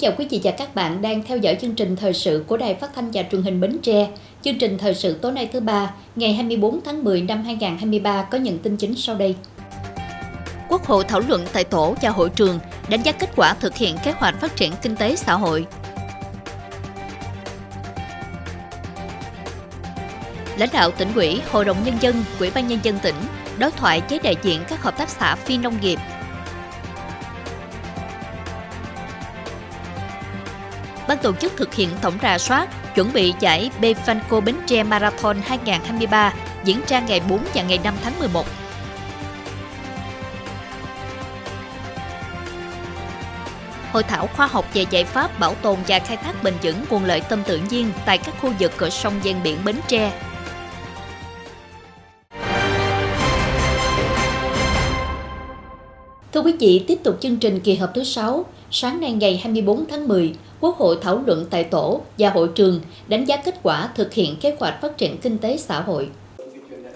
Chào quý vị và các bạn đang theo dõi chương trình thời sự của Đài Phát thanh và Truyền hình Bến Tre. Chương trình thời sự tối nay thứ ba, ngày 24 tháng 10 năm 2023 có những tin chính sau đây. Quốc hội thảo luận tại tổ và hội trường đánh giá kết quả thực hiện kế hoạch phát triển kinh tế xã hội. Lãnh đạo tỉnh ủy, Hội đồng Nhân dân, Ủy ban Nhân dân tỉnh đối thoại với đại diện các hợp tác xã phi nông nghiệp ban tổ chức thực hiện tổng rà soát, chuẩn bị giải Befanco Bến Tre Marathon 2023 diễn ra ngày 4 và ngày 5 tháng 11. Hội thảo khoa học về giải pháp bảo tồn và khai thác bền vững nguồn lợi tâm tự nhiên tại các khu vực cửa sông ven biển Bến Tre. Thưa quý vị, tiếp tục chương trình kỳ họp thứ 6, sáng nay ngày 24 tháng 10, Quốc hội thảo luận tại tổ và hội trường đánh giá kết quả thực hiện kế hoạch phát triển kinh tế xã hội.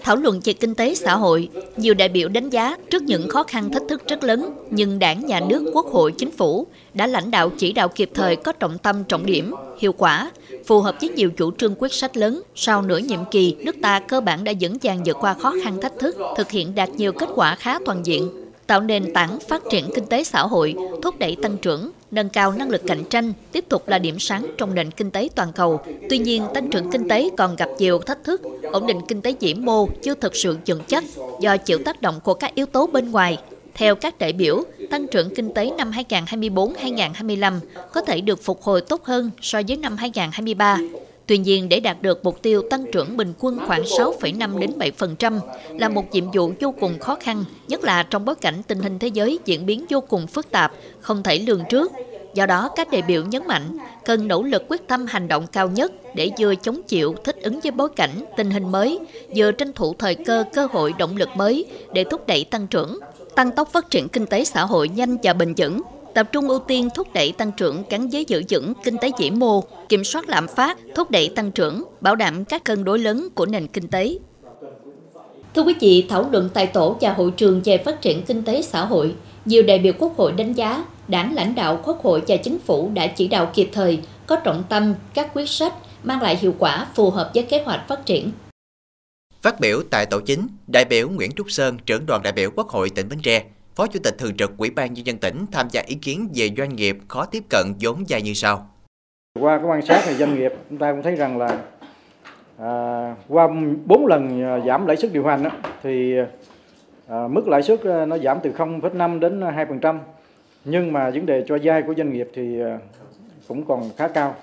Thảo luận về kinh tế xã hội, nhiều đại biểu đánh giá trước những khó khăn thách thức rất lớn, nhưng đảng, nhà nước, quốc hội, chính phủ đã lãnh đạo chỉ đạo kịp thời có trọng tâm trọng điểm, hiệu quả, phù hợp với nhiều chủ trương quyết sách lớn. Sau nửa nhiệm kỳ, nước ta cơ bản đã vững vàng vượt qua khó khăn thách thức, thực hiện đạt nhiều kết quả khá toàn diện, tạo nền tảng phát triển kinh tế xã hội, thúc đẩy tăng trưởng, nâng cao năng lực cạnh tranh tiếp tục là điểm sáng trong nền kinh tế toàn cầu. Tuy nhiên, tăng trưởng kinh tế còn gặp nhiều thách thức, ổn định kinh tế vĩ mô chưa thực sự vững chắc do chịu tác động của các yếu tố bên ngoài. Theo các đại biểu, tăng trưởng kinh tế năm 2024-2025 có thể được phục hồi tốt hơn so với năm 2023 Tuy nhiên, để đạt được mục tiêu tăng trưởng bình quân khoảng 6,5 đến 7% là một nhiệm vụ vô cùng khó khăn, nhất là trong bối cảnh tình hình thế giới diễn biến vô cùng phức tạp, không thể lường trước. Do đó, các đại biểu nhấn mạnh cần nỗ lực quyết tâm hành động cao nhất để vừa chống chịu, thích ứng với bối cảnh, tình hình mới, vừa tranh thủ thời cơ, cơ hội, động lực mới để thúc đẩy tăng trưởng, tăng tốc phát triển kinh tế xã hội nhanh và bền vững, tập trung ưu tiên thúc đẩy tăng trưởng gắn với giữ vững kinh tế vĩ mô, kiểm soát lạm phát, thúc đẩy tăng trưởng, bảo đảm các cân đối lớn của nền kinh tế. Thưa quý vị, thảo luận tại tổ và hội trường về phát triển kinh tế xã hội, nhiều đại biểu Quốc hội đánh giá đảng lãnh đạo Quốc hội và chính phủ đã chỉ đạo kịp thời, có trọng tâm các quyết sách mang lại hiệu quả phù hợp với kế hoạch phát triển. Phát biểu tại tổ chính, đại biểu Nguyễn Trúc Sơn, trưởng đoàn đại biểu Quốc hội tỉnh Bến Tre, Phó Chủ tịch Thường trực Ủy ban Nhân dân tỉnh tham gia ý kiến về doanh nghiệp khó tiếp cận vốn vay như sau. Qua cái quan sát thì doanh nghiệp chúng ta cũng thấy rằng là à, qua 4 lần à, giảm lãi suất điều hành đó, thì à, mức lãi suất à, nó giảm từ 0,5 đến 2%. Nhưng mà vấn đề cho vay của doanh nghiệp thì à, cũng còn khá cao.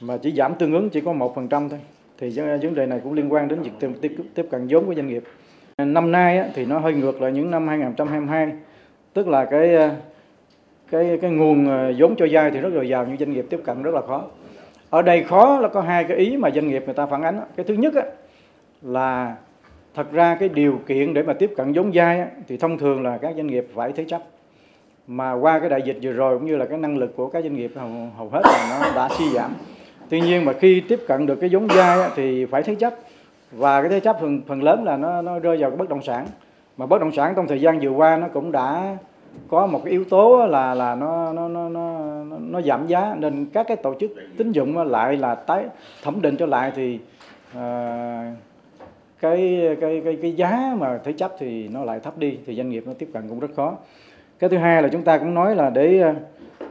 Mà chỉ giảm tương ứng chỉ có 1% thôi. Thì vấn đề này cũng liên quan đến việc tiếp, tiếp cận vốn của doanh nghiệp. Năm nay thì nó hơi ngược lại những năm 2022, tức là cái ờ, cái cái nguồn ờ, vốn cho vay thì rất dồi dào nhưng doanh nghiệp tiếp cận rất là khó. Ở đây khó là có hai cái ý mà doanh nghiệp người ta phản ánh. Cái thứ nhất là thật ra cái điều kiện để mà tiếp cận vốn vay thì thông thường là các doanh nghiệp phải thế chấp. Mà qua cái đại dịch vừa rồi cũng như là cái năng lực của các doanh nghiệp hầu, hầu hết là nó đã suy giảm. Tuy nhiên mà khi tiếp cận được cái vốn vay thì phải thế chấp và cái thế chấp phần phần lớn là nó nó rơi vào cái bất động sản. Mà bất động sản trong thời gian vừa qua nó cũng đã có một cái yếu tố là là nó nó nó nó nó giảm giá. Nên các cái tổ chức tín dụng lại là tái thẩm định trở lại thì à, cái cái cái cái giá mà thế chấp thì nó lại thấp đi thì doanh nghiệp nó tiếp cận cũng rất khó. Cái thứ hai là chúng ta cũng nói là để ờ,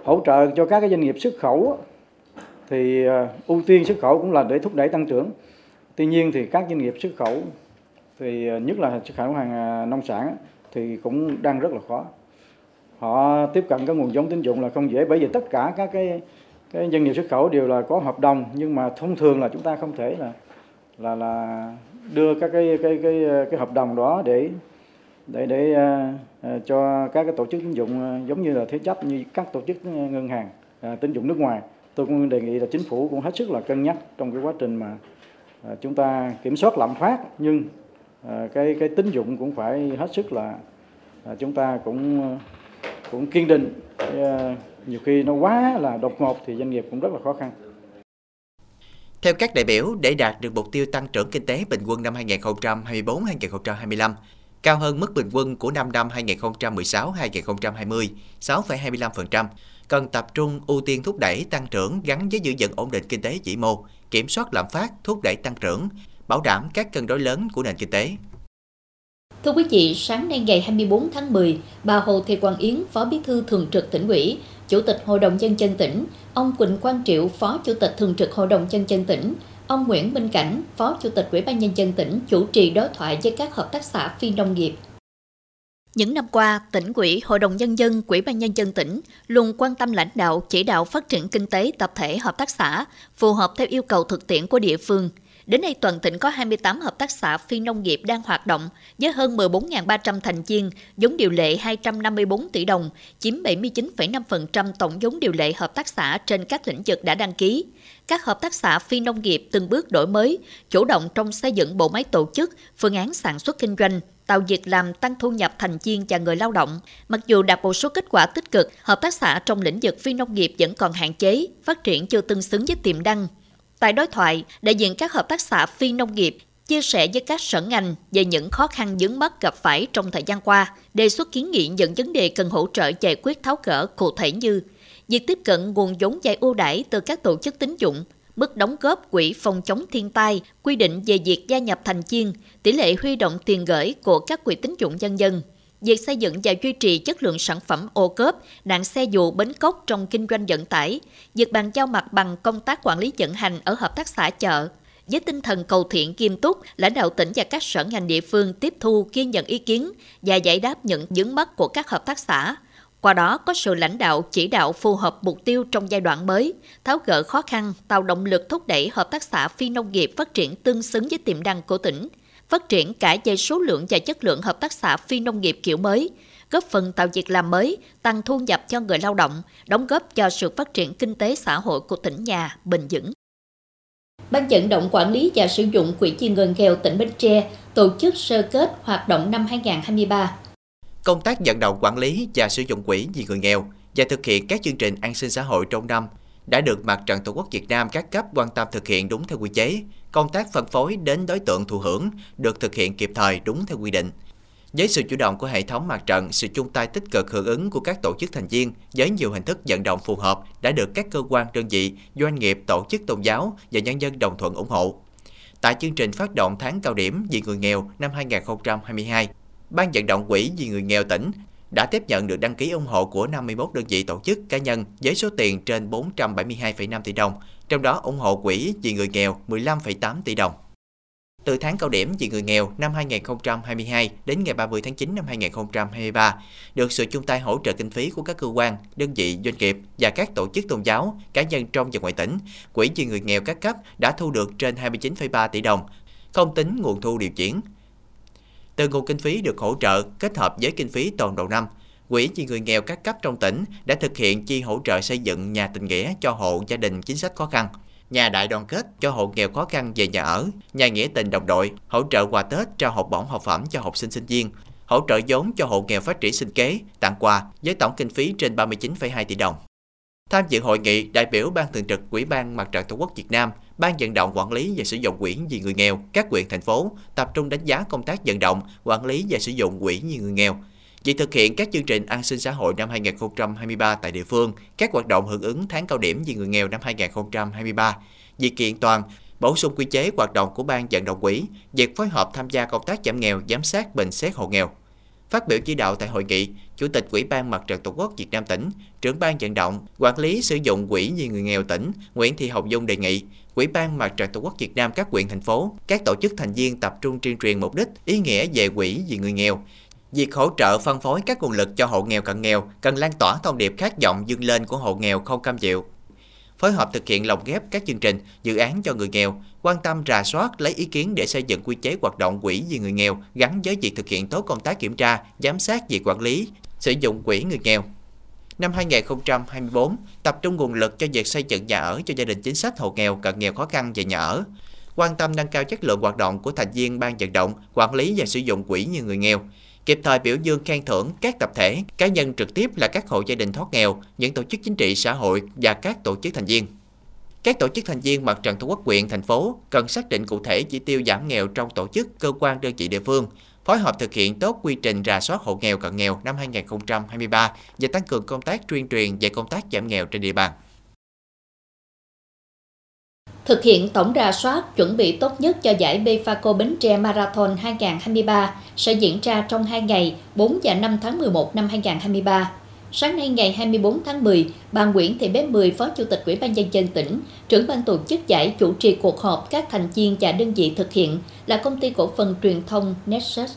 hỗ trợ cho các cái doanh nghiệp xuất khẩu thì ờ, ưu tiên xuất khẩu cũng là để thúc đẩy tăng trưởng tuy nhiên thì các doanh nghiệp xuất khẩu thì ờ, nhất là xuất khẩu hàng ờ, nông sản thì cũng đang rất là khó. Họ tiếp cận cái nguồn giống tín dụng là không dễ bởi vì tất cả các cái cái doanh nghiệp xuất khẩu đều là có hợp đồng nhưng mà thông thường là chúng ta không thể là là là đưa các cái cái cái ờ, cái hợp đồng đó để để để uh, cho các cái tổ chức tín dụng giống như là thế chấp như các tổ chức ngân hàng uh, tín dụng nước ngoài. Tôi cũng đề nghị là chính phủ cũng hết sức là cân nhắc trong cái quá trình mà Ờ, chúng ta kiểm soát lạm phát nhưng ờ, cái cái tín dụng cũng phải hết sức là ờ, chúng ta cũng cũng kiên định nhiều khi nó quá là đột ngột thì doanh nghiệp cũng rất là khó khăn. Theo các đại biểu, để đạt được mục tiêu tăng trưởng kinh tế bình quân năm 2024-2025, cao hơn mức bình quân của 5 năm 2016-2020, 6,25%, cần tập trung ưu tiên thúc đẩy tăng trưởng gắn với giữ vững ổn định kinh tế vĩ mô, kiểm soát lạm phát, thúc đẩy tăng trưởng, bảo đảm các cân đối lớn của nền kinh tế. Thưa quý vị, sáng nay ngày 24 tháng 10, bà Hồ Thị Quang Yến, Phó Bí thư Thường trực tỉnh ủy, Chủ tịch Hội đồng Nhân dân tỉnh, ông Quỳnh Quang Triệu, Phó Chủ tịch Thường trực Hội đồng Nhân dân tỉnh, ông Nguyễn Minh Cảnh, Phó Chủ tịch Ủy ban Nhân dân tỉnh chủ trì đối thoại với các hợp tác xã phi nông nghiệp. Những năm qua, tỉnh ủy, Hội đồng Nhân dân, Quỹ ban Nhân dân tỉnh luôn quan tâm lãnh đạo, chỉ đạo phát triển kinh tế tập thể hợp tác xã, phù hợp theo yêu cầu thực tiễn của địa phương – Đến nay toàn tỉnh có 28 hợp tác xã phi nông nghiệp đang hoạt động với hơn 14.300 thành viên, vốn điều lệ 254 tỷ đồng, chiếm 79,5% tổng vốn điều lệ hợp tác xã trên các lĩnh vực đã đăng ký. Các hợp tác xã phi nông nghiệp từng bước đổi mới, chủ động trong xây dựng bộ máy tổ chức, phương án sản xuất kinh doanh, tạo việc làm tăng thu nhập thành viên và người lao động. Mặc dù đạt một số kết quả tích cực, hợp tác xã trong lĩnh vực phi nông nghiệp vẫn còn hạn chế, phát triển chưa tương xứng với tiềm năng, Tại đối thoại, đại diện các hợp tác xã phi nông nghiệp chia sẻ với các sở ngành về những khó khăn vướng mắt gặp phải trong thời gian qua, đề xuất kiến nghị những vấn đề cần hỗ trợ giải quyết tháo gỡ cụ thể như việc tiếp cận nguồn vốn vay ưu đãi từ các tổ chức tín dụng, mức đóng góp quỹ phòng chống thiên tai, quy định về việc gia nhập thành viên, tỷ lệ huy động tiền gửi của các quỹ tín dụng nhân dân, việc xây dựng và duy trì chất lượng sản phẩm ô cốp, nạn xe dù bến cốc trong kinh doanh vận tải, việc bàn giao mặt bằng công tác quản lý vận hành ở hợp tác xã chợ. Với tinh thần cầu thiện nghiêm túc, lãnh đạo tỉnh và các sở ngành địa phương tiếp thu ghi nhận ý kiến và giải đáp những vướng mắt của các hợp tác xã. Qua đó có sự lãnh đạo chỉ đạo phù hợp mục tiêu trong giai đoạn mới, tháo gỡ khó khăn, tạo động lực thúc đẩy hợp tác xã phi nông nghiệp phát triển tương xứng với tiềm năng của tỉnh, phát triển cả về số lượng và chất lượng hợp tác xã phi nông nghiệp kiểu mới, góp phần tạo việc làm mới, tăng thu nhập cho người lao động, đóng góp cho sự phát triển kinh tế xã hội của tỉnh nhà bền vững. Ban vận động quản lý và sử dụng quỹ chi ngân nghèo tỉnh Bến Tre tổ chức sơ kết hoạt động năm 2023. Công tác vận động quản lý và sử dụng quỹ vì người nghèo và thực hiện các chương trình an sinh xã hội trong năm đã được Mặt trận Tổ quốc Việt Nam các cấp quan tâm thực hiện đúng theo quy chế, công tác phân phối đến đối tượng thụ hưởng được thực hiện kịp thời đúng theo quy định. Với sự chủ động của hệ thống mặt trận, sự chung tay tích cực hưởng ứng của các tổ chức thành viên với nhiều hình thức vận động phù hợp đã được các cơ quan đơn vị, doanh nghiệp, tổ chức tôn giáo và nhân dân đồng thuận ủng hộ. Tại chương trình phát động tháng cao điểm vì người nghèo năm 2022, Ban vận động quỹ vì người nghèo tỉnh đã tiếp nhận được đăng ký ủng hộ của 51 đơn vị tổ chức cá nhân với số tiền trên 472,5 tỷ đồng, trong đó ủng hộ quỹ vì người nghèo 15,8 tỷ đồng. Từ tháng cao điểm vì người nghèo năm 2022 đến ngày 30 tháng 9 năm 2023, được sự chung tay hỗ trợ kinh phí của các cơ quan, đơn vị, doanh nghiệp và các tổ chức tôn giáo, cá nhân trong và ngoài tỉnh, Quỹ vì người nghèo các cấp đã thu được trên 29,3 tỷ đồng, không tính nguồn thu điều chuyển, từ nguồn kinh phí được hỗ trợ kết hợp với kinh phí toàn đầu năm, Quỹ vì người nghèo các cấp trong tỉnh đã thực hiện chi hỗ trợ xây dựng nhà tình nghĩa cho hộ gia đình chính sách khó khăn, nhà đại đoàn kết cho hộ nghèo khó khăn về nhà ở, nhà nghĩa tình đồng đội, hỗ trợ quà Tết trao học bổng học phẩm cho học sinh sinh viên, hỗ trợ vốn cho hộ nghèo phát triển sinh kế, tặng quà với tổng kinh phí trên 39,2 tỷ đồng. Tham dự hội nghị, đại biểu Ban Thường trực Ủy ban Mặt trận Tổ quốc Việt Nam, Ban vận động quản lý và sử dụng quỹ vì người nghèo, các huyện thành phố tập trung đánh giá công tác vận động, quản lý và sử dụng quỹ vì người nghèo. Việc thực hiện các chương trình an sinh xã hội năm 2023 tại địa phương, các hoạt động hưởng ứng tháng cao điểm vì người nghèo năm 2023, việc kiện toàn, bổ sung quy chế hoạt động của Ban vận động quỹ, việc phối hợp tham gia công tác giảm nghèo, giám sát bình xét hộ nghèo. Phát biểu chỉ đạo tại hội nghị, Chủ tịch Ủy ban Mặt trận Tổ quốc Việt Nam tỉnh, trưởng ban vận động, quản lý sử dụng quỹ vì người nghèo tỉnh Nguyễn Thị Hồng Dung đề nghị Ủy ban Mặt trận Tổ quốc Việt Nam các quyện thành phố, các tổ chức thành viên tập trung tuyên truyền mục đích, ý nghĩa về quỹ vì người nghèo. Việc hỗ trợ phân phối các nguồn lực cho hộ nghèo cận nghèo cần lan tỏa thông điệp khát vọng dâng lên của hộ nghèo không cam chịu, phối hợp thực hiện lồng ghép các chương trình, dự án cho người nghèo, quan tâm rà soát lấy ý kiến để xây dựng quy chế hoạt động quỹ vì người nghèo gắn với việc thực hiện tốt công tác kiểm tra, giám sát việc quản lý, sử dụng quỹ người nghèo. Năm 2024, tập trung nguồn lực cho việc xây dựng nhà ở cho gia đình chính sách hộ nghèo cận nghèo khó khăn về nhà ở, quan tâm nâng cao chất lượng hoạt động của thành viên ban vận động, quản lý và sử dụng quỹ như người nghèo, kịp thời biểu dương khen thưởng các tập thể, cá nhân trực tiếp là các hộ gia đình thoát nghèo, những tổ chức chính trị xã hội và các tổ chức thành viên. Các tổ chức thành viên mặt trận tổ quốc quyện, thành phố cần xác định cụ thể chỉ tiêu giảm nghèo trong tổ chức, cơ quan đơn vị địa phương, phối hợp thực hiện tốt quy trình rà soát hộ nghèo cận nghèo năm 2023 và tăng cường công tác tuyên truyền về công tác giảm nghèo trên địa bàn. Thực hiện tổng rà soát chuẩn bị tốt nhất cho giải Befaco Bến Tre Marathon 2023 sẽ diễn ra trong 2 ngày 4 và 5 tháng 11 năm 2023. Sáng nay ngày 24 tháng 10, bà Nguyễn Thị Bé Mười, Phó Chủ tịch Ủy ban nhân dân tỉnh, trưởng ban tổ chức giải chủ trì cuộc họp các thành viên và đơn vị thực hiện là công ty cổ phần truyền thông Nexus.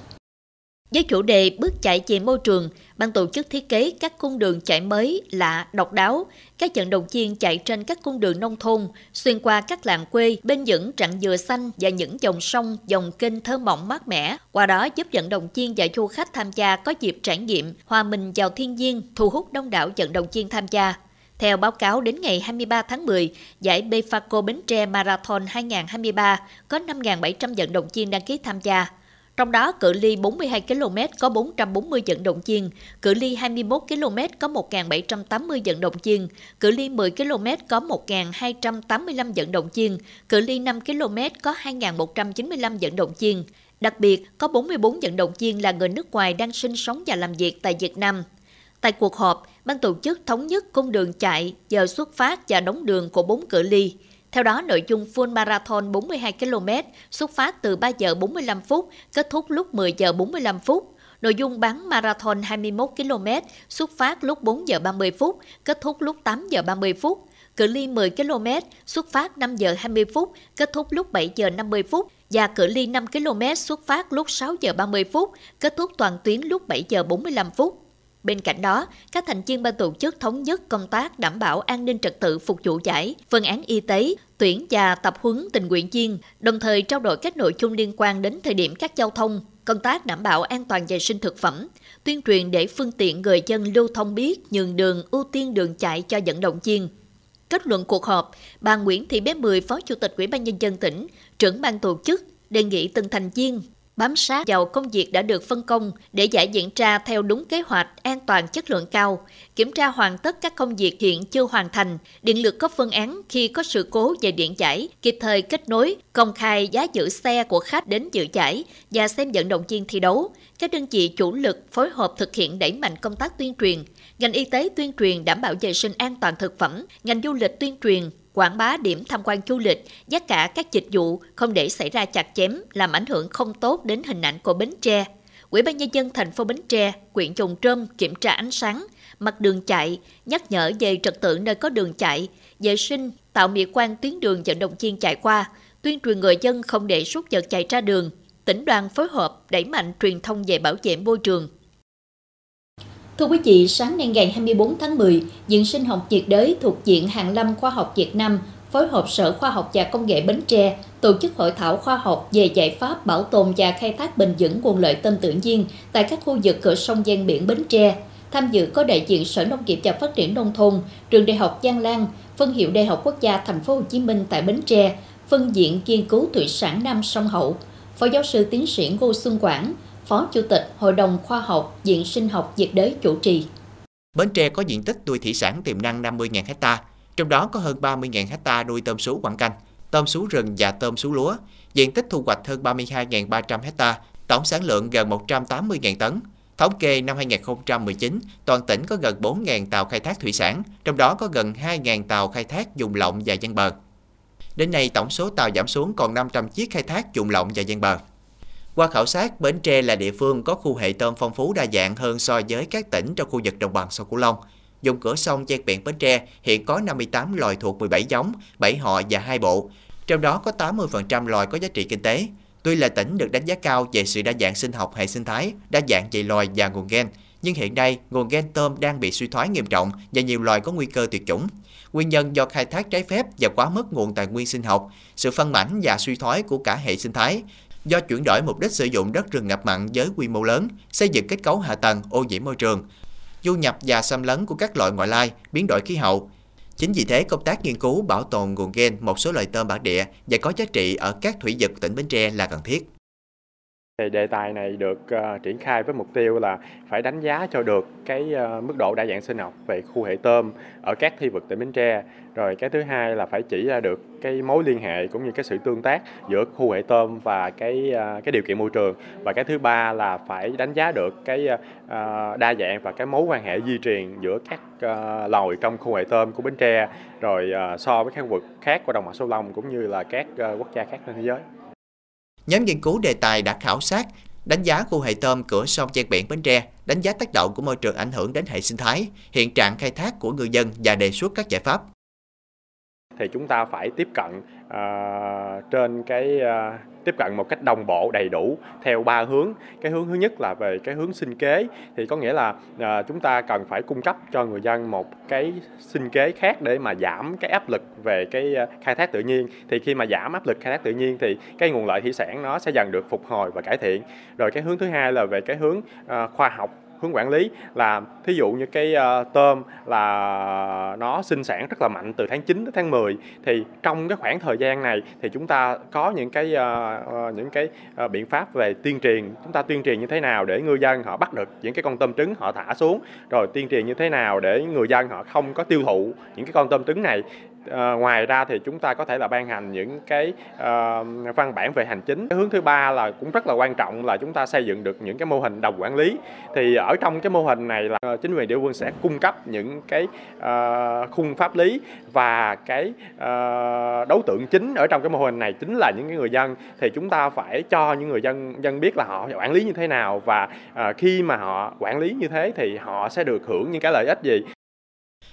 Với chủ đề bước chạy về môi trường, ban tổ chức thiết kế các cung đường chạy mới, lạ, độc đáo. Các vận động viên chạy trên các cung đường nông thôn, xuyên qua các làng quê, bên những rặng dừa xanh và những dòng sông, dòng kênh thơ mộng mát mẻ. Qua đó giúp vận động viên và du khách tham gia có dịp trải nghiệm, hòa mình vào thiên nhiên, thu hút đông đảo vận động viên tham gia. Theo báo cáo đến ngày 23 tháng 10, giải Befaco Bến Tre Marathon 2023 có 5.700 vận động viên đăng ký tham gia. Trong đó, cự ly 42 km có 440 vận động viên, cự ly 21 km có 1.780 vận động viên, cự ly 10 km có 1.285 vận động viên, cự ly 5 km có 2.195 vận động viên. Đặc biệt, có 44 vận động viên là người nước ngoài đang sinh sống và làm việc tại Việt Nam. Tại cuộc họp, ban tổ chức thống nhất cung đường chạy, giờ xuất phát và đóng đường của bốn cự ly. Theo đó, nội dung full marathon 42 km xuất phát từ 3 giờ 45 phút, kết thúc lúc 10 giờ 45 phút. Nội dung bán marathon 21 km xuất phát lúc 4 giờ 30 phút, kết thúc lúc 8 giờ 30 phút. Cự ly 10 km xuất phát 5 giờ 20 phút, kết thúc lúc 7 giờ 50 phút và cự ly 5 km xuất phát lúc 6 giờ 30 phút, kết thúc toàn tuyến lúc 7 giờ 45 phút. Bên cạnh đó, các thành viên ban tổ chức thống nhất công tác đảm bảo an ninh trật tự phục vụ giải, phương án y tế, tuyển và tập huấn tình nguyện viên, đồng thời trao đổi các nội dung liên quan đến thời điểm các giao thông, công tác đảm bảo an toàn vệ sinh thực phẩm, tuyên truyền để phương tiện người dân lưu thông biết nhường đường ưu tiên đường chạy cho vận động viên. Kết luận cuộc họp, bà Nguyễn Thị Bé Mười, Phó Chủ tịch Ủy ban Nhân dân tỉnh, trưởng ban tổ chức, đề nghị từng thành viên bám sát vào công việc đã được phân công để giải diễn ra theo đúng kế hoạch an toàn chất lượng cao, kiểm tra hoàn tất các công việc hiện chưa hoàn thành, điện lực có phương án khi có sự cố về điện giải, kịp thời kết nối, công khai giá giữ xe của khách đến dự giải và xem vận động viên thi đấu. Các đơn vị chủ lực phối hợp thực hiện đẩy mạnh công tác tuyên truyền, ngành y tế tuyên truyền đảm bảo vệ sinh an toàn thực phẩm, ngành du lịch tuyên truyền quảng bá điểm tham quan du lịch, giá cả các dịch vụ không để xảy ra chặt chém, làm ảnh hưởng không tốt đến hình ảnh của Bến Tre. Ủy ban nhân dân thành phố Bến Tre, quyện Trùng Trơm kiểm tra ánh sáng, mặt đường chạy, nhắc nhở về trật tự nơi có đường chạy, vệ sinh, tạo mỹ quan tuyến đường dẫn động viên chạy qua, tuyên truyền người dân không để súc vật chạy ra đường. Tỉnh đoàn phối hợp đẩy mạnh truyền thông về bảo vệ môi trường, Thưa quý vị, sáng nay ngày 24 tháng 10, Viện sinh học nhiệt đới thuộc Viện Hàn lâm Khoa học Việt Nam phối hợp Sở Khoa học và Công nghệ Bến Tre tổ chức hội thảo khoa học về giải pháp bảo tồn và khai thác bền vững nguồn lợi tôm tự nhiên tại các khu vực cửa sông ven biển Bến Tre. Tham dự có đại diện Sở Nông nghiệp và Phát triển nông thôn, Trường Đại học Giang Lan, phân hiệu Đại học Quốc gia Thành phố Hồ Chí Minh tại Bến Tre, phân viện nghiên cứu thủy sản Nam Sông Hậu, Phó giáo sư tiến sĩ Ngô Xuân Quảng, Phó Chủ tịch Hội đồng Khoa học Viện Sinh học Nhiệt đới chủ trì. Bến Tre có diện tích nuôi thủy sản tiềm năng 50.000 ha, trong đó có hơn 30.000 ha nuôi tôm sú quảng canh, tôm sú rừng và tôm sú lúa. Diện tích thu hoạch hơn 32.300 ha, tổng sản lượng gần 180.000 tấn. Thống kê năm 2019, toàn tỉnh có gần 4.000 tàu khai thác thủy sản, trong đó có gần 2.000 tàu khai thác dùng lộng và gian bờ. Đến nay, tổng số tàu giảm xuống còn 500 chiếc khai thác dùng lộng và gian bờ. Qua khảo sát, Bến Tre là địa phương có khu hệ tôm phong phú đa dạng hơn so với các tỉnh trong khu vực đồng bằng sông Cửu Long. Dùng cửa sông ven biển Bến Tre hiện có 58 loài thuộc 17 giống, 7 họ và 2 bộ. Trong đó có 80% loài có giá trị kinh tế. Tuy là tỉnh được đánh giá cao về sự đa dạng sinh học hệ sinh thái, đa dạng về loài và nguồn gen, nhưng hiện nay nguồn gen tôm đang bị suy thoái nghiêm trọng và nhiều loài có nguy cơ tuyệt chủng. Nguyên nhân do khai thác trái phép và quá mức nguồn tài nguyên sinh học, sự phân mảnh và suy thoái của cả hệ sinh thái, do chuyển đổi mục đích sử dụng đất rừng ngập mặn với quy mô lớn, xây dựng kết cấu hạ tầng ô nhiễm môi trường, du nhập và xâm lấn của các loại ngoại lai, biến đổi khí hậu. Chính vì thế, công tác nghiên cứu bảo tồn nguồn gen một số loài tôm bản địa và có giá trị ở các thủy vực tỉnh Bến Tre là cần thiết. Thì đề tài này được uh, triển khai với mục tiêu là phải đánh giá cho được cái uh, mức độ đa dạng sinh học về khu hệ tôm ở các thi vực tỉnh Bến Tre. Rồi cái thứ hai là phải chỉ ra được cái mối liên hệ cũng như cái sự tương tác giữa khu hệ tôm và cái uh, cái điều kiện môi trường. Và cái thứ ba là phải đánh giá được cái uh, đa dạng và cái mối quan hệ di truyền giữa các uh, loài trong khu hệ tôm của Bến Tre rồi uh, so với các khu vực khác của đồng bằng sông Long cũng như là các uh, quốc gia khác trên thế giới. Nhóm nghiên cứu đề tài đã khảo sát, đánh giá khu hệ tôm cửa sông ven biển Bến Tre, đánh giá tác động của môi trường ảnh hưởng đến hệ sinh thái, hiện trạng khai thác của người dân và đề xuất các giải pháp. Thì chúng ta phải tiếp cận uh, trên cái uh, tiếp cận một cách đồng bộ đầy đủ theo ba hướng. Cái hướng thứ nhất là về cái hướng sinh kế thì có nghĩa là uh, chúng ta cần phải cung cấp cho người dân một cái sinh kế khác để mà giảm cái áp lực về cái khai thác tự nhiên. Thì khi mà giảm áp lực khai thác tự nhiên thì cái nguồn lợi thủy sản nó sẽ dần được phục hồi và cải thiện. Rồi cái hướng thứ hai là về cái hướng uh, khoa học hướng quản lý là thí dụ như cái uh, tôm là nó sinh sản rất là mạnh từ tháng 9 đến tháng 10 thì trong cái khoảng thời gian này thì chúng ta có những cái uh, những cái uh, biện pháp về tuyên truyền. Chúng ta tuyên truyền như thế nào để ngư dân họ bắt được những cái con tôm trứng họ thả xuống rồi tuyên truyền như thế nào để người dân họ không có tiêu thụ những cái con tôm trứng này. À, ngoài ra thì chúng ta có thể là ban hành những cái uh, văn bản về hành chính. Cái hướng thứ ba là cũng rất là quan trọng là chúng ta xây dựng được những cái mô hình đồng quản lý. Thì ở trong cái mô hình này là ờ, chính quyền địa phương sẽ cung cấp những cái uh, khung pháp lý và cái uh, đối tượng chính ở trong cái mô hình này chính là những cái người dân. Thì chúng ta phải cho những người dân dân biết là họ quản lý như thế nào và uh, khi mà họ quản lý như thế thì họ sẽ được hưởng những cái lợi ích gì.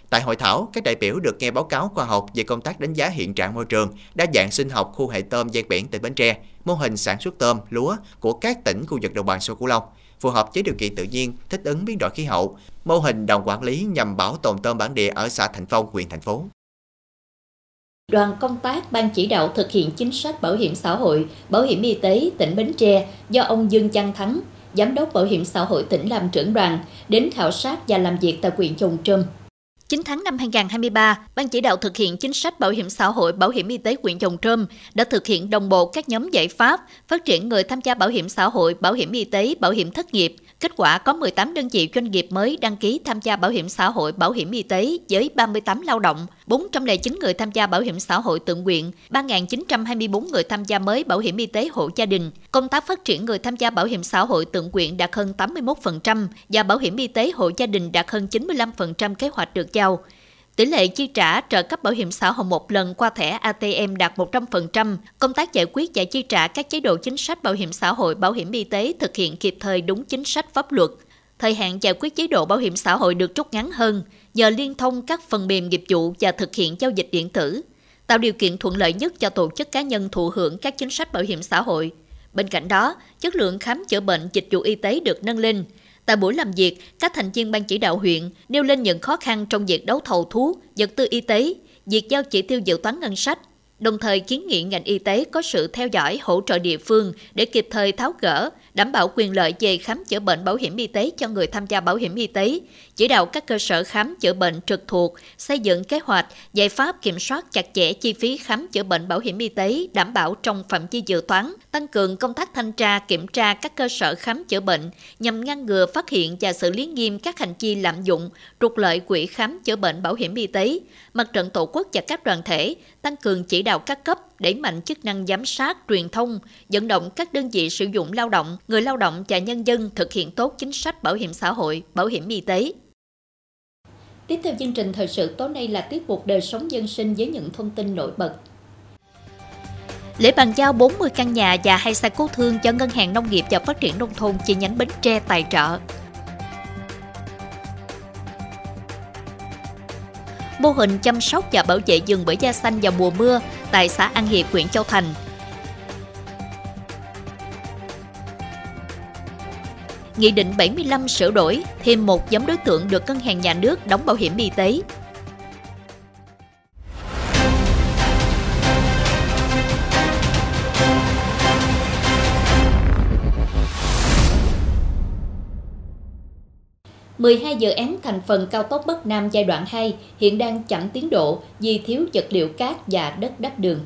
Tại hội thảo, các đại biểu được nghe báo cáo khoa học về công tác đánh giá hiện trạng môi trường, đa dạng sinh học khu hệ tôm ven biển tỉnh Bến Tre, mô hình sản xuất tôm, lúa của các tỉnh khu vực đồng bằng sông Cửu Long, phù hợp với điều kiện tự nhiên, thích ứng biến đổi khí hậu, mô hình đồng quản lý nhằm bảo tồn tôm bản địa ở xã Thành Phong, huyện thành phố. Đoàn công tác Ban chỉ đạo thực hiện chính sách bảo hiểm xã hội, bảo hiểm y tế tỉnh Bến Tre do ông Dương Chăn Thắng, Giám đốc Bảo hiểm xã hội tỉnh làm trưởng đoàn, đến khảo sát và làm việc tại huyện Chồng Trâm. 9 tháng năm 2023, Ban chỉ đạo thực hiện chính sách bảo hiểm xã hội, bảo hiểm y tế huyện Dòng Trơm đã thực hiện đồng bộ các nhóm giải pháp phát triển người tham gia bảo hiểm xã hội, bảo hiểm y tế, bảo hiểm thất nghiệp, Kết quả có 18 đơn vị doanh nghiệp mới đăng ký tham gia bảo hiểm xã hội, bảo hiểm y tế với 38 lao động, 409 người tham gia bảo hiểm xã hội tự nguyện, 3.924 người tham gia mới bảo hiểm y tế hộ gia đình. Công tác phát triển người tham gia bảo hiểm xã hội tự nguyện đạt hơn 81% và bảo hiểm y tế hộ gia đình đạt hơn 95% kế hoạch được giao. Tỷ lệ chi trả trợ cấp bảo hiểm xã hội một lần qua thẻ ATM đạt 100%, công tác giải quyết và chi trả các chế độ chính sách bảo hiểm xã hội, bảo hiểm y tế thực hiện kịp thời đúng chính sách pháp luật. Thời hạn giải quyết chế độ bảo hiểm xã hội được rút ngắn hơn nhờ liên thông các phần mềm nghiệp vụ và thực hiện giao dịch điện tử, tạo điều kiện thuận lợi nhất cho tổ chức cá nhân thụ hưởng các chính sách bảo hiểm xã hội. Bên cạnh đó, chất lượng khám chữa bệnh dịch vụ y tế được nâng lên, Tại buổi làm việc, các thành viên ban chỉ đạo huyện nêu lên những khó khăn trong việc đấu thầu thuốc, vật tư y tế, việc giao chỉ tiêu dự toán ngân sách, đồng thời kiến nghị ngành y tế có sự theo dõi hỗ trợ địa phương để kịp thời tháo gỡ, đảm bảo quyền lợi về khám chữa bệnh bảo hiểm y tế cho người tham gia bảo hiểm y tế, chỉ đạo các cơ sở khám chữa bệnh trực thuộc xây dựng kế hoạch, giải pháp kiểm soát chặt chẽ chi phí khám chữa bệnh bảo hiểm y tế đảm bảo trong phạm vi dự toán, tăng cường công tác thanh tra kiểm tra các cơ sở khám chữa bệnh nhằm ngăn ngừa phát hiện và xử lý nghiêm các hành vi lạm dụng, trục lợi quỹ khám chữa bệnh bảo hiểm y tế, mặt trận tổ quốc và các đoàn thể tăng cường chỉ đạo các cấp đẩy mạnh chức năng giám sát, truyền thông, vận động các đơn vị sử dụng lao động, người lao động và nhân dân thực hiện tốt chính sách bảo hiểm xã hội, bảo hiểm y tế. Tiếp theo chương trình thời sự tối nay là tiết mục đời sống dân sinh với những thông tin nổi bật. Lễ bàn giao 40 căn nhà và hai xe cứu thương cho Ngân hàng Nông nghiệp và Phát triển Nông thôn chi nhánh Bến Tre tài trợ. Mô hình chăm sóc và bảo vệ rừng bưởi da xanh vào mùa mưa tại xã An Hiệp, huyện Châu Thành. Nghị định 75 sửa đổi, thêm một nhóm đối tượng được ngân hàng nhà nước đóng bảo hiểm y tế. 12 dự án thành phần cao tốc Bắc Nam giai đoạn 2 hiện đang chậm tiến độ vì thiếu vật liệu cát và đất đắp đường.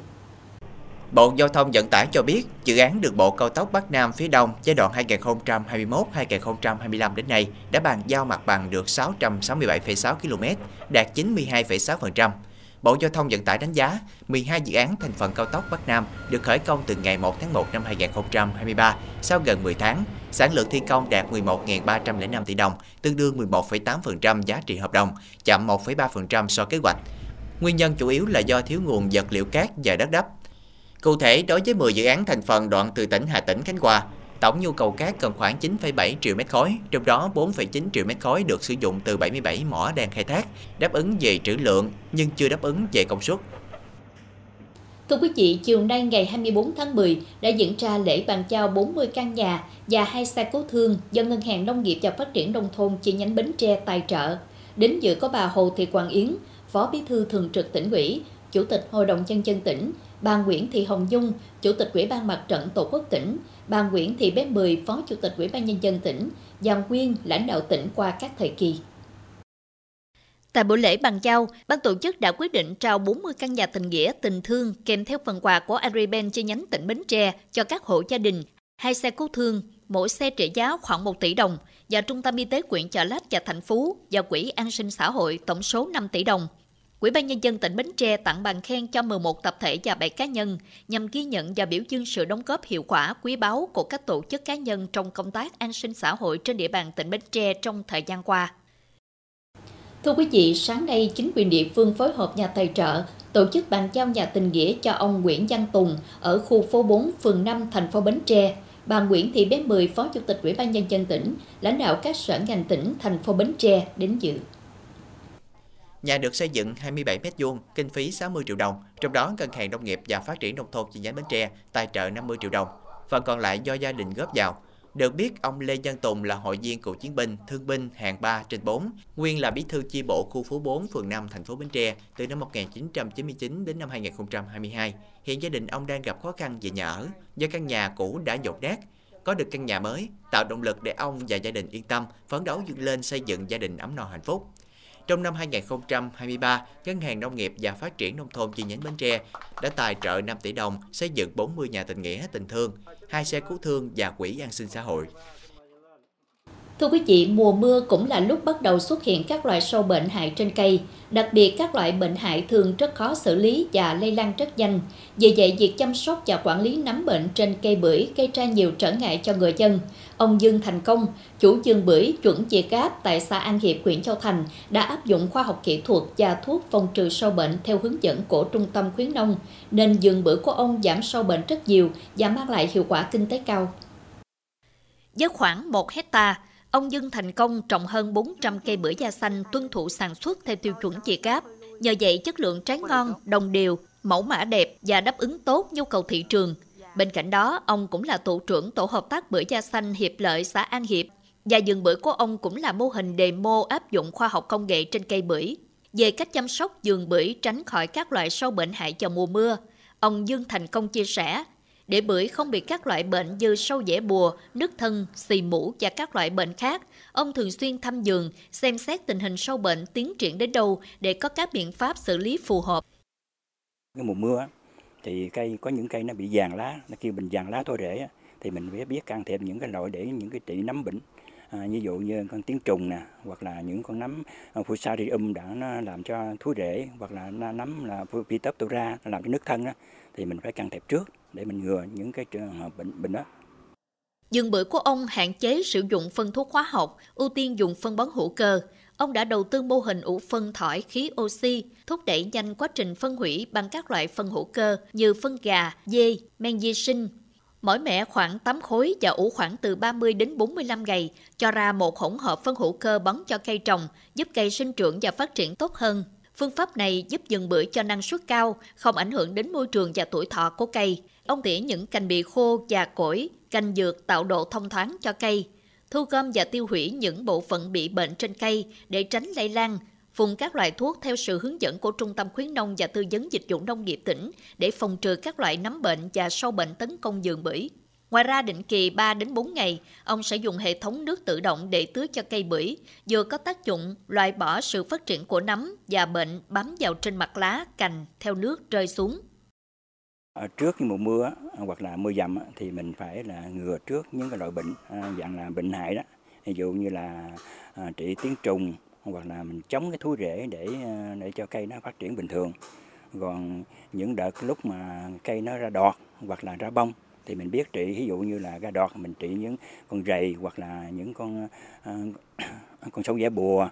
Bộ Giao thông Vận tải cho biết, dự án đường bộ cao tốc Bắc Nam phía Đông giai đoạn 2021-2025 đến nay đã bàn giao mặt bằng được 667,6 km, đạt 92,6%. Bộ Giao thông Vận tải đánh giá 12 dự án thành phần cao tốc Bắc Nam được khởi công từ ngày 1 tháng 1 năm 2023 sau gần 10 tháng. Sản lượng thi công đạt 11.305 tỷ đồng, tương đương 11,8% giá trị hợp đồng, chậm 1,3% so kế hoạch. Nguyên nhân chủ yếu là do thiếu nguồn vật liệu cát và đất đắp. Cụ thể, đối với 10 dự án thành phần đoạn từ tỉnh Hà Tĩnh Khánh Hòa, tổng nhu cầu cát cần khoảng 9,7 triệu mét khối, trong đó 4,9 triệu mét khối được sử dụng từ 77 mỏ đang khai thác, đáp ứng về trữ lượng nhưng chưa đáp ứng về công suất. Thưa quý vị, chiều nay ngày 24 tháng 10 đã diễn ra lễ bàn giao 40 căn nhà và hai xe cứu thương do Ngân hàng Nông nghiệp và Phát triển Nông thôn chi nhánh Bến Tre tài trợ. Đến dự có bà Hồ Thị Quang Yến, Phó Bí thư Thường trực tỉnh ủy, Chủ tịch Hội đồng Nhân dân tỉnh, bà Nguyễn Thị Hồng Dung, Chủ tịch Ủy ban Mặt trận Tổ quốc tỉnh, bà Nguyễn Thị Bé Mười, Phó Chủ tịch Ủy ban Nhân dân tỉnh, và nguyên lãnh đạo tỉnh qua các thời kỳ. Tại buổi lễ bàn giao, ban tổ chức đã quyết định trao 40 căn nhà tình nghĩa tình thương kèm theo phần quà của Agribank chi nhánh tỉnh Bến Tre cho các hộ gia đình, hai xe cứu thương, mỗi xe trị giá khoảng 1 tỷ đồng và Trung tâm Y tế quyện Chợ Lách và thành Phú và Quỹ An sinh xã hội tổng số 5 tỷ đồng. Quỹ ban Nhân dân tỉnh Bến Tre tặng bằng khen cho 11 tập thể và 7 cá nhân nhằm ghi nhận và biểu dương sự đóng góp hiệu quả quý báu của các tổ chức cá nhân trong công tác an sinh xã hội trên địa bàn tỉnh Bến Tre trong thời gian qua. Thưa quý vị, sáng nay chính quyền địa phương phối hợp nhà tài trợ tổ chức bàn giao nhà tình nghĩa cho ông Nguyễn Văn Tùng ở khu phố 4, phường 5, thành phố Bến Tre. Bà Nguyễn Thị Bé Mười, Phó Chủ tịch Ủy ban Nhân dân tỉnh, lãnh đạo các sở ngành tỉnh, thành phố Bến Tre đến dự. Nhà được xây dựng 27 m2, kinh phí 60 triệu đồng, trong đó Ngân hàng Nông nghiệp và Phát triển Nông thôn chi nhánh Bến Tre tài trợ 50 triệu đồng, phần còn lại do gia đình góp vào. Được biết, ông Lê Văn Tùng là hội viên cựu chiến binh, thương binh hạng 3 trên 4, nguyên là bí thư chi bộ khu phố 4, phường 5, thành phố Bến Tre từ năm 1999 đến năm 2022. Hiện gia đình ông đang gặp khó khăn về nhà ở do căn nhà cũ đã dột nát. Có được căn nhà mới, tạo động lực để ông và gia đình yên tâm, phấn đấu vươn lên xây dựng gia đình ấm no hạnh phúc. Trong năm 2023, Ngân hàng Nông nghiệp và Phát triển Nông thôn chi nhánh Bến Tre đã tài trợ 5 tỷ đồng xây dựng 40 nhà tình nghĩa tình thương, hai xe cứu thương và quỹ an sinh xã hội. Thưa quý vị, mùa mưa cũng là lúc bắt đầu xuất hiện các loại sâu bệnh hại trên cây. Đặc biệt các loại bệnh hại thường rất khó xử lý và lây lan rất nhanh. Vì vậy, việc chăm sóc và quản lý nấm bệnh trên cây bưởi gây ra nhiều trở ngại cho người dân. Ông Dương Thành Công, chủ vườn bưởi chuẩn chìa cáp tại xã An Hiệp, huyện Châu Thành đã áp dụng khoa học kỹ thuật và thuốc phòng trừ sâu bệnh theo hướng dẫn của Trung tâm khuyến nông, nên vườn bưởi của ông giảm sâu bệnh rất nhiều và mang lại hiệu quả kinh tế cao. Với khoảng 1 hecta, ông Dương thành công trồng hơn 400 cây bưởi da xanh tuân thủ sản xuất theo tiêu chuẩn chỉ cáp. Nhờ vậy chất lượng trái ngon, đồng đều, mẫu mã đẹp và đáp ứng tốt nhu cầu thị trường – Bên cạnh đó, ông cũng là tổ trưởng tổ hợp tác bưởi da xanh Hiệp Lợi xã An Hiệp và vườn bưởi của ông cũng là mô hình demo áp dụng khoa học công nghệ trên cây bưởi. Về cách chăm sóc vườn bưởi tránh khỏi các loại sâu bệnh hại vào mùa mưa, ông Dương Thành Công chia sẻ, để bưởi không bị các loại bệnh như sâu dễ bùa, nước thân, xì mũ và các loại bệnh khác, ông thường xuyên thăm vườn, xem xét tình hình sâu bệnh tiến triển đến đâu để có các biện pháp xử lý phù hợp. Cái mùa mưa thì cây có những cây nó bị vàng lá nó kêu bình vàng lá thôi rễ thì mình phải biết can thiệp những cái loại để những cái trị nấm bệnh à, ví dụ như con tiếng trùng nè hoặc là những con nấm à, fusarium đã nó làm cho thối rễ hoặc là nấm là phytophthora làm cho nước thân đó, thì mình phải can thiệp trước để mình ngừa những cái trường hợp bệnh bệnh đó Dừng bưởi của ông hạn chế sử dụng phân thuốc hóa học, ưu tiên dùng phân bón hữu cơ ông đã đầu tư mô hình ủ phân thỏi khí oxy, thúc đẩy nhanh quá trình phân hủy bằng các loại phân hữu cơ như phân gà, dê, men di sinh. Mỗi mẻ khoảng 8 khối và ủ khoảng từ 30 đến 45 ngày, cho ra một hỗn hợp phân hữu cơ bón cho cây trồng, giúp cây sinh trưởng và phát triển tốt hơn. Phương pháp này giúp dừng bưởi cho năng suất cao, không ảnh hưởng đến môi trường và tuổi thọ của cây. Ông tỉa những cành bị khô, già cỗi, cành dược tạo độ thông thoáng cho cây thu gom và tiêu hủy những bộ phận bị bệnh trên cây để tránh lây lan, phun các loại thuốc theo sự hướng dẫn của Trung tâm khuyến nông và tư vấn dịch vụ nông nghiệp tỉnh để phòng trừ các loại nấm bệnh và sâu bệnh tấn công vườn bưởi. Ngoài ra định kỳ 3 đến 4 ngày, ông sẽ dùng hệ thống nước tự động để tưới cho cây bưởi, vừa có tác dụng loại bỏ sự phát triển của nấm và bệnh bám vào trên mặt lá, cành theo nước rơi xuống. Ờ, trước mùa mưa hoặc là mưa dầm thì mình phải là ngừa trước những cái loại bệnh à, dạng là bệnh hại đó. Ví dụ như là à, trị tiếng trùng, hoặc là mình chống cái thối rễ để à, để cho cây nó phát triển bình thường. Còn những đợt lúc mà cây nó ra đọt, hoặc là ra bông, thì mình biết trị, ví dụ như là ra đọt, mình trị những con rầy, hoặc là những con con sâu dẻ bùa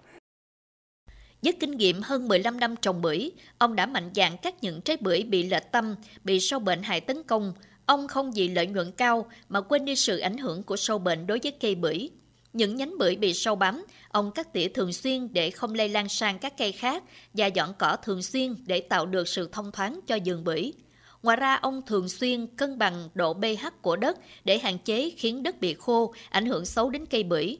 với kinh nghiệm hơn 15 năm trồng bưởi, ông đã mạnh dạn cắt những trái bưởi bị lệch tâm, bị sâu bệnh hại tấn công. Ông không vì lợi nhuận cao mà quên đi sự ảnh hưởng của sâu bệnh đối với cây bưởi. Những nhánh bưởi bị sâu bám, ông cắt tỉa thường xuyên để không lây lan sang các cây khác và dọn cỏ thường xuyên để tạo được sự thông thoáng cho vườn bưởi. Ngoài ra, ông thường xuyên cân bằng độ pH của đất để hạn chế khiến đất bị khô, ảnh hưởng xấu đến cây bưởi.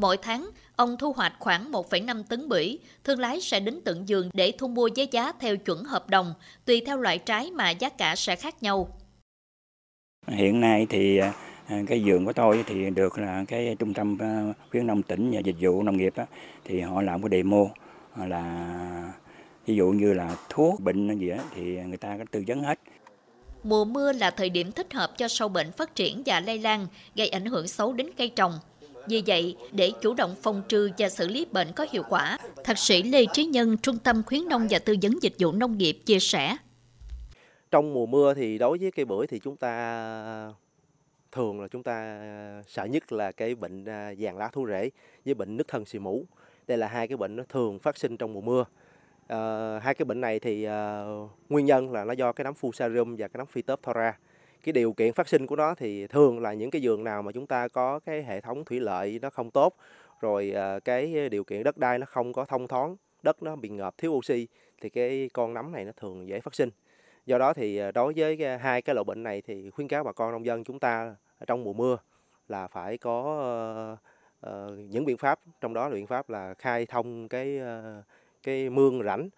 Mỗi tháng, ông thu hoạch khoảng 1,5 tấn bưởi, thương lái sẽ đến tận vườn để thu mua với giá theo chuẩn hợp đồng, tùy theo loại trái mà giá cả sẽ khác nhau. Hiện nay thì à, cái vườn của tôi thì được là cái trung tâm à, khuyến nông tỉnh và dịch vụ nông nghiệp thì họ làm cái demo là ví dụ như là thuốc bệnh gì đó, thì người ta có tư vấn hết. Mùa mưa là thời điểm thích hợp cho sâu bệnh phát triển và lây lan, gây ảnh hưởng xấu đến cây trồng. Vì vậy, để chủ động phòng trừ và xử lý bệnh có hiệu quả, Thạc sĩ Lê Trí Nhân, Trung tâm Khuyến nông và Tư vấn Dịch vụ Nông nghiệp chia sẻ. Trong mùa mưa thì đối với cây bưởi thì chúng ta thường là chúng ta sợ nhất là cái bệnh à, vàng lá thu rễ với bệnh nứt thân xì mũ. Đây là hai cái bệnh nó thường phát sinh trong mùa mưa. À, hai cái bệnh này thì à, nguyên nhân là nó do cái nấm Fusarium và cái nấm Phytophthora cái điều kiện phát sinh của nó thì thường là những cái vườn nào mà chúng ta có cái hệ thống thủy lợi nó không tốt, rồi ờ, cái điều kiện đất đai nó không có thông thoáng, đất nó bị ngập thiếu oxy thì cái con nấm này nó thường dễ phát sinh. Do đó thì ờ, đối với hai cái loại bệnh này thì khuyến cáo bà con nông dân chúng ta trong mùa mưa là phải có ờ, những biện pháp, trong đó là biện pháp là khai thông cái cái mương rãnh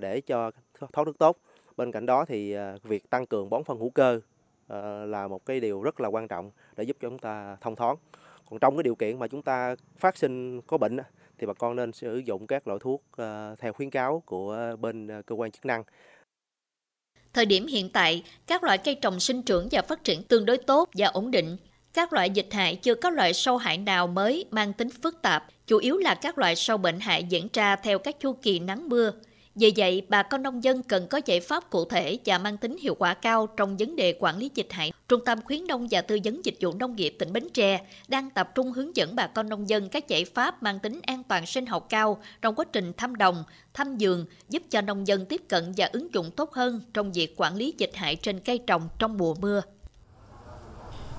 để cho thoát nước tốt. Bên cạnh đó thì à, việc tăng cường bón phân hữu cơ à, là một cái điều rất là quan trọng để giúp cho chúng ta thông thoáng. Còn trong cái điều kiện mà chúng ta phát sinh có bệnh thì bà con nên sử dụng các loại thuốc à, theo khuyến cáo của bên cơ quan chức năng. Thời điểm hiện tại, các loại cây trồng sinh trưởng và phát triển tương đối tốt và ổn định. Các loại dịch hại chưa có loại sâu hại nào mới mang tính phức tạp, chủ yếu là các loại sâu bệnh hại diễn ra theo các chu kỳ nắng mưa. Vì vậy, bà con nông dân cần có giải pháp cụ thể và mang tính hiệu quả cao trong vấn đề quản lý dịch hại. Trung tâm khuyến nông và tư vấn dịch vụ nông nghiệp tỉnh Bến Tre đang tập trung hướng dẫn bà con nông dân các giải pháp mang tính an toàn sinh học cao trong quá trình thăm đồng, thăm vườn, giúp cho nông dân tiếp cận và ứng dụng tốt hơn trong việc quản lý dịch hại trên cây trồng trong mùa mưa.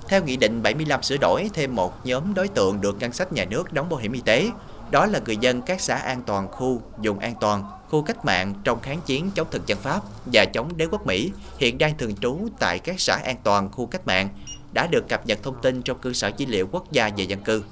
Theo Nghị định 75 sửa đổi, thêm một nhóm đối tượng được ngân sách nhà nước đóng bảo hiểm y tế, đó là người dân các xã an toàn khu, vùng an toàn, khu cách mạng trong kháng chiến chống thực dân Pháp và chống đế quốc Mỹ hiện đang thường trú tại các xã an toàn khu cách mạng đã được cập nhật thông tin trong cơ sở dữ liệu quốc gia về dân cư.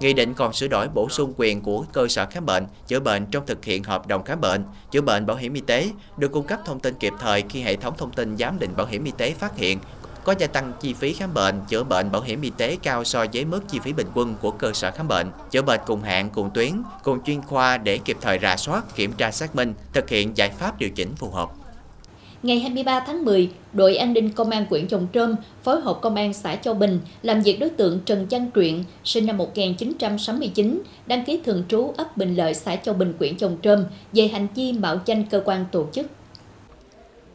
Nghị định còn sửa đổi bổ sung quyền của cơ sở khám bệnh, chữa bệnh trong thực hiện hợp đồng khám bệnh, chữa bệnh bảo hiểm y tế, được cung cấp thông tin kịp thời khi hệ thống thông tin giám định bảo hiểm y tế phát hiện có gia tăng chi phí khám bệnh, chữa bệnh bảo hiểm y tế cao so với mức chi phí bình quân của cơ sở khám bệnh, chữa bệnh cùng hạng, cùng tuyến, cùng chuyên khoa để kịp thời rà soát, kiểm tra xác minh, thực hiện giải pháp điều chỉnh phù hợp. Ngày 23 tháng 10, đội an ninh công an huyện Trồng Trôm phối hợp công an xã Châu Bình làm việc đối tượng Trần Văn Truyện, sinh năm 1969, đăng ký thường trú ấp Bình Lợi, xã Châu Bình, huyện Trồng Trôm về hành vi mạo danh cơ quan tổ chức.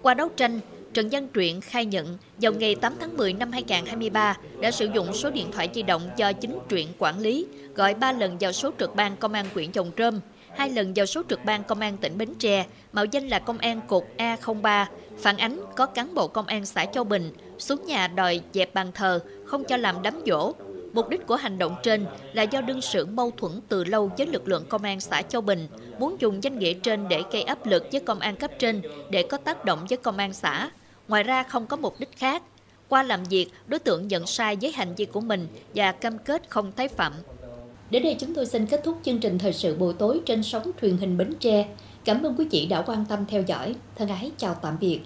Qua đấu tranh, Trần Văn Truyện khai nhận vào ngày 8 tháng 10 năm 2023 đã sử dụng số điện thoại di động do chính Truyện quản lý, gọi 3 lần vào số trực ban công an huyện Chồng Trơm, hai lần vào số trực ban công an tỉnh Bến Tre, mạo danh là công an cục A03, phản ánh có cán bộ công an xã Châu Bình xuống nhà đòi dẹp bàn thờ, không cho làm đám dỗ, Mục đích của hành động trên là do đương sự mâu thuẫn từ lâu với lực lượng công an xã Châu Bình, muốn dùng danh nghĩa trên để gây áp lực với công an cấp trên để có tác động với công an xã. Ngoài ra không có mục đích khác. Qua làm việc, đối tượng nhận sai với hành vi của mình và cam kết không tái phạm. Đến đây chúng tôi xin kết thúc chương trình thời sự buổi tối trên sóng truyền hình Bến Tre. Cảm ơn quý vị đã quan tâm theo dõi. Thân ái chào tạm biệt.